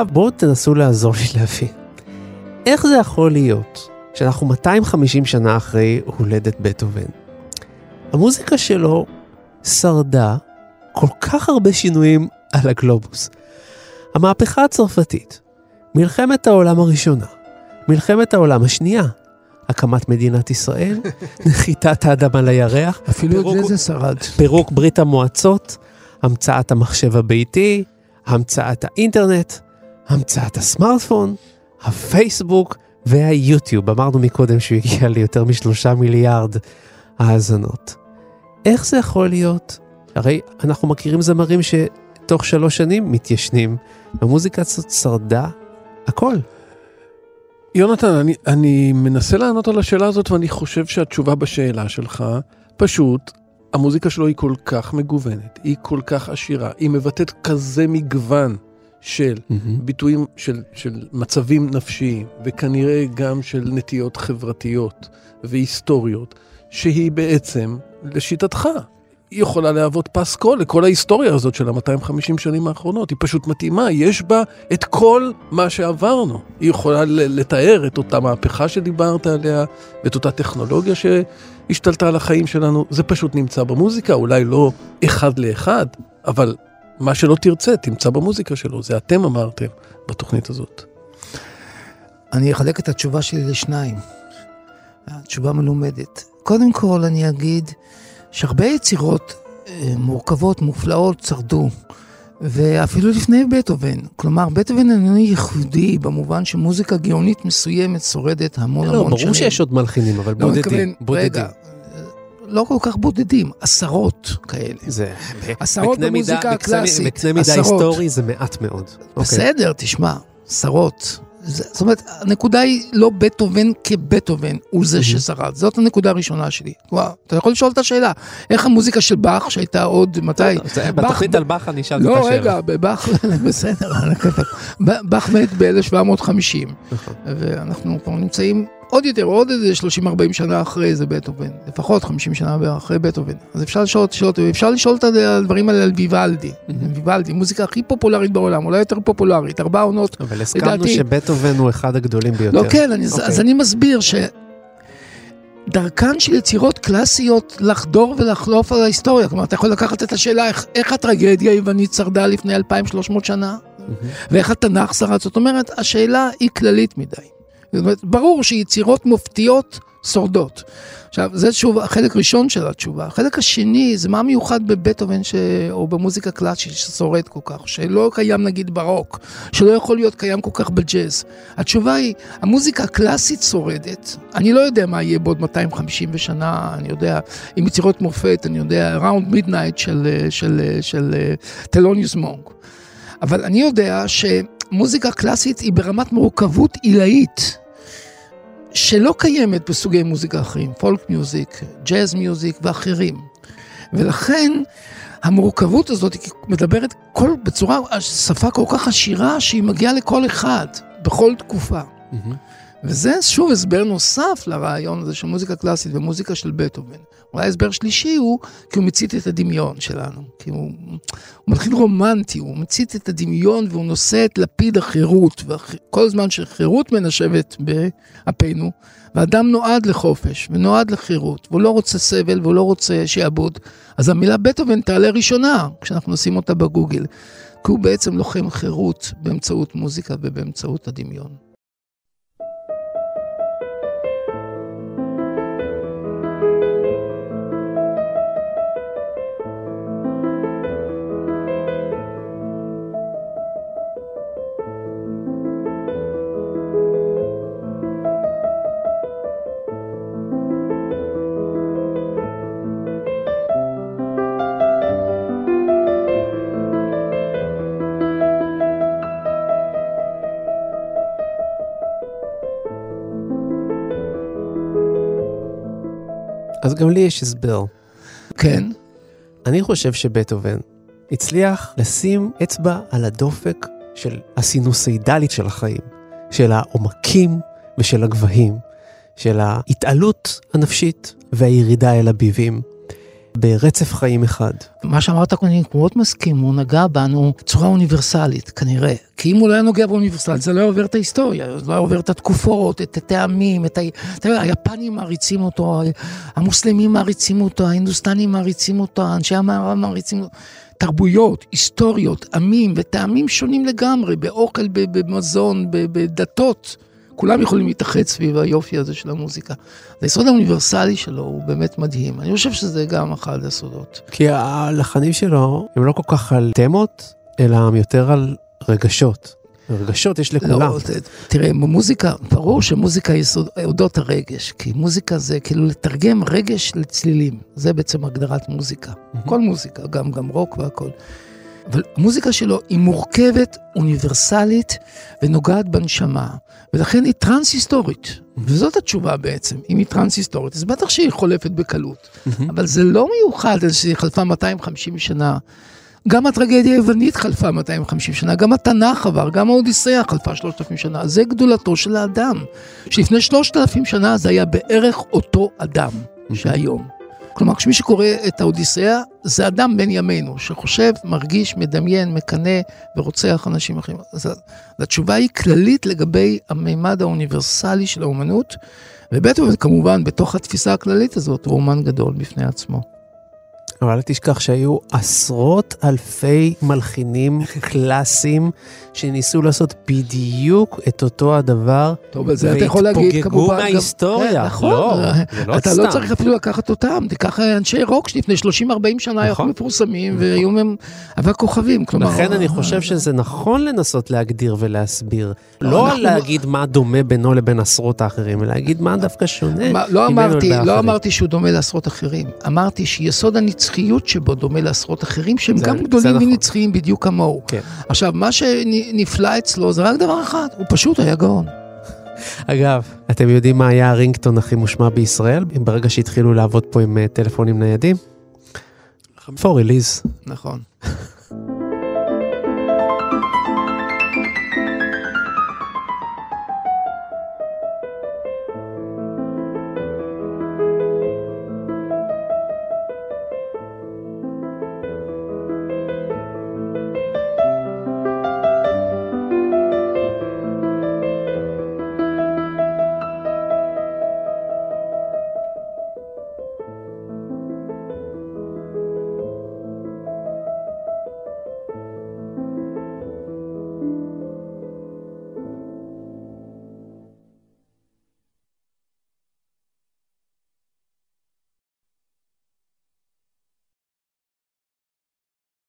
עכשיו בואו תנסו לעזור לי להבין. איך זה יכול להיות שאנחנו 250 שנה אחרי הולדת בטהובן? המוזיקה שלו שרדה כל כך הרבה שינויים על הגלובוס. המהפכה הצרפתית, מלחמת העולם הראשונה, מלחמת העולם השנייה, הקמת מדינת ישראל, נחיתת האדמה לירח, אפילו את זה זה שרד. פירוק ברית המועצות, המצאת המחשב הביתי, המצאת האינטרנט, המצאת הסמארטפון, הפייסבוק והיוטיוב. אמרנו מקודם שהוא הגיע ליותר משלושה מיליארד האזנות. איך זה יכול להיות? הרי אנחנו מכירים זמרים שתוך שלוש שנים מתיישנים, המוזיקה הזאת שרדה הכל. יונתן, אני, אני מנסה לענות על השאלה הזאת ואני חושב שהתשובה בשאלה שלך, פשוט, המוזיקה שלו היא כל כך מגוונת, היא כל כך עשירה, היא מבטאת כזה מגוון של mm-hmm. ביטויים של, של מצבים נפשיים, וכנראה גם של נטיות חברתיות והיסטוריות, שהיא בעצם, לשיטתך, היא יכולה להוות פס קול לכל ההיסטוריה הזאת של ה-250 שנים האחרונות. היא פשוט מתאימה, יש בה את כל מה שעברנו. היא יכולה לתאר את אותה מהפכה שדיברת עליה, ואת אותה טכנולוגיה שהשתלטה על החיים שלנו. זה פשוט נמצא במוזיקה, אולי לא אחד לאחד, אבל מה שלא תרצה, תמצא במוזיקה שלו. זה אתם אמרתם בתוכנית הזאת. אני אחלק את התשובה שלי לשניים. התשובה מלומדת. קודם כל, אני אגיד... שהרבה יצירות אה, מורכבות, מופלאות, שרדו. ואפילו לפני בטהובן. כלומר, בטהובן איננו ייחודי במובן שמוזיקה גאונית מסוימת שורדת המון לא, המון שנים. שנים. ברור שיש עוד מלחינים, אבל לא, בודדים. בודדים. רגע, לא כל כך בודדים, עשרות כאלה. זה... עשרות במוזיקה הקלאסית, בקנה מידה. היסטורי זה מעט מאוד. אוקיי. בסדר, תשמע, עשרות. זה- זאת אומרת, הנקודה היא לא בטהובן כבטהובן, הוא זה ששרד. זאת הנקודה הראשונה שלי. וואו, אתה יכול לשאול את השאלה, איך המוזיקה של באך, שהייתה עוד, מתי? באך- בתוכנית על באך אני אשאל לא, אותך שאלה. רגע, בבאך, בסדר, באך מת ב-1750, נכון. ואנחנו כבר נמצאים עוד יותר, עוד איזה 30-40 שנה אחרי זה בטהובן, לפחות 50 שנה אחרי בטהובן. אז אפשר לשאול את השאלות, אפשר לשאול את הדברים האלה על ויוולדי. ויוולדי, מוזיקה הכי פופולרית בעולם, אולי יותר פופולרית, ארבע עונות. אבל הסכמנו לדעתי- שבטהובן הוא אחד הגדולים ביותר. לא, כן, אני, אוקיי. אז אני מסביר ש... דרכן של יצירות קלאסיות לחדור ולחלוף על ההיסטוריה. כלומר, אתה יכול לקחת את השאלה איך, איך הטרגדיה היוונית שרדה לפני 2,300 שנה, ואיך התנ"ך שרד. זאת אומרת, השאלה היא כללית מדי. זאת אומרת, ברור שיצירות מופתיות שורדות. עכשיו, זה שוב החלק ראשון של התשובה. החלק השני, זה מה מיוחד בבטהובן ש... או במוזיקה קלאסית ששורד כל כך, שלא קיים נגיד ברוק, שלא יכול להיות קיים כל כך בג'אז. התשובה היא, המוזיקה הקלאסית שורדת. אני לא יודע מה יהיה בעוד 250 שנה, אני יודע, עם יצירות מופת, אני יודע, Around Midnight של, של, של, של תלוניוס מונק. אבל אני יודע שמוזיקה קלאסית היא ברמת מורכבות עילאית. שלא קיימת בסוגי מוזיקה אחרים, folk music, jazz music ואחרים. ולכן המורכבות הזאת מדברת כל, בצורה, שפה כל כך עשירה שהיא מגיעה לכל אחד, בכל תקופה. מהמם. וזה שוב הסבר נוסף לרעיון הזה של מוזיקה קלאסית ומוזיקה של בטהובן. אולי הסבר שלישי הוא כי הוא מצית את הדמיון שלנו. כי הוא, הוא מתחיל רומנטי, הוא מצית את הדמיון והוא נושא את לפיד החירות. וכל זמן שחירות מנשבת באפינו, ואדם נועד לחופש ונועד לחירות, והוא לא רוצה סבל והוא לא רוצה שיעבוד, אז המילה בטהובן תעלה ראשונה כשאנחנו נשים אותה בגוגל. כי הוא בעצם לוחם חירות באמצעות מוזיקה ובאמצעות הדמיון. אז גם לי יש הסבר. כן, אני חושב שבטהובן הצליח לשים אצבע על הדופק של הסינוסאידלית של החיים, של העומקים ושל הגבהים, של ההתעלות הנפשית והירידה אל הביבים. ברצף חיים אחד. מה שאמרת אני מאוד מסכים, הוא נגע בנו בצורה אוניברסלית, כנראה. כי אם הוא לא היה נוגע באוניברסלית, זה לא היה עובר את ההיסטוריה, זה לא היה עובר את התקופות, את הטעמים, את ה... אתה יודע, היפנים מעריצים אותו, המוסלמים מעריצים אותו, ההינדוסטנים מעריצים אותו, אנשי המערב מעריצים אותו. תרבויות, היסטוריות, עמים וטעמים שונים לגמרי, באוכל, במזון, בדתות. כולם יכולים להתאחד סביב היופי הזה של המוזיקה. היסוד האוניברסלי שלו הוא באמת מדהים. אני חושב שזה גם אחד הסודות. כי הלחנים שלו הם לא כל כך על תמות, אלא הם יותר על רגשות. רגשות יש לכולם. לא, תראה, במוזיקה, ברור שמוזיקה היא אודות הרגש, כי מוזיקה זה כאילו לתרגם רגש לצלילים. זה בעצם הגדרת מוזיקה. Mm-hmm. כל מוזיקה, גם, גם רוק והכל. אבל המוזיקה שלו היא מורכבת, אוניברסלית ונוגעת בנשמה, ולכן היא טרנס-היסטורית. וזאת התשובה בעצם, אם היא טרנס-היסטורית, אז בטח שהיא חולפת בקלות. אבל זה לא מיוחד שהיא חלפה 250 שנה. גם הטרגדיה היוונית חלפה 250 שנה, גם התנ"ך עבר, גם האודיסאה חלפה 3,000 שנה. זה גדולתו של האדם. שלפני 3,000 שנה זה היה בערך אותו אדם שהיום. כלומר, כשמי שקורא את האודיסאה, זה אדם בן ימינו, שחושב, מרגיש, מדמיין, מקנא ורוצח אנשים אחרים. אז התשובה היא כללית לגבי המימד האוניברסלי של האומנות, ובטח כמובן, בתוך התפיסה הכללית הזאת, הוא אומן גדול בפני עצמו. אבל אל תשכח שהיו עשרות אלפי מלחינים קלאסיים שניסו לעשות בדיוק את אותו הדבר. טוב, זה אתה יכול להגיד כמובן. והתפוגגו מההיסטוריה. כן, נכון, לא, לא אתה לא. לא צריך אפילו לקחת אותם, תיקח אנשי רוק שלפני 30-40 שנה היו נכון. מפורסמים, נכון. והיו מהם אבק כוכבים. כלומר, לכן אני חושב שזה נכון לנסות להגדיר ולהסביר. לא להגיד מה דומה בינו לבין עשרות האחרים, אלא להגיד מה דווקא שונה. לא אמרתי, לא אמרתי שהוא דומה לעשרות אחרים. אמרתי שיסוד הנצחיות שבו דומה לעשרות אחרים, שהם גם גדולים נכון. ונצחיים בדיוק כמוהו. כן. עכשיו, מה שנפלא אצלו זה רק דבר אחד, הוא פשוט היה גאון. אגב, אתם יודעים מה היה הרינגטון הכי מושמע בישראל, ברגע שהתחילו לעבוד פה עם uh, טלפונים ניידים? פור אליז. נכון.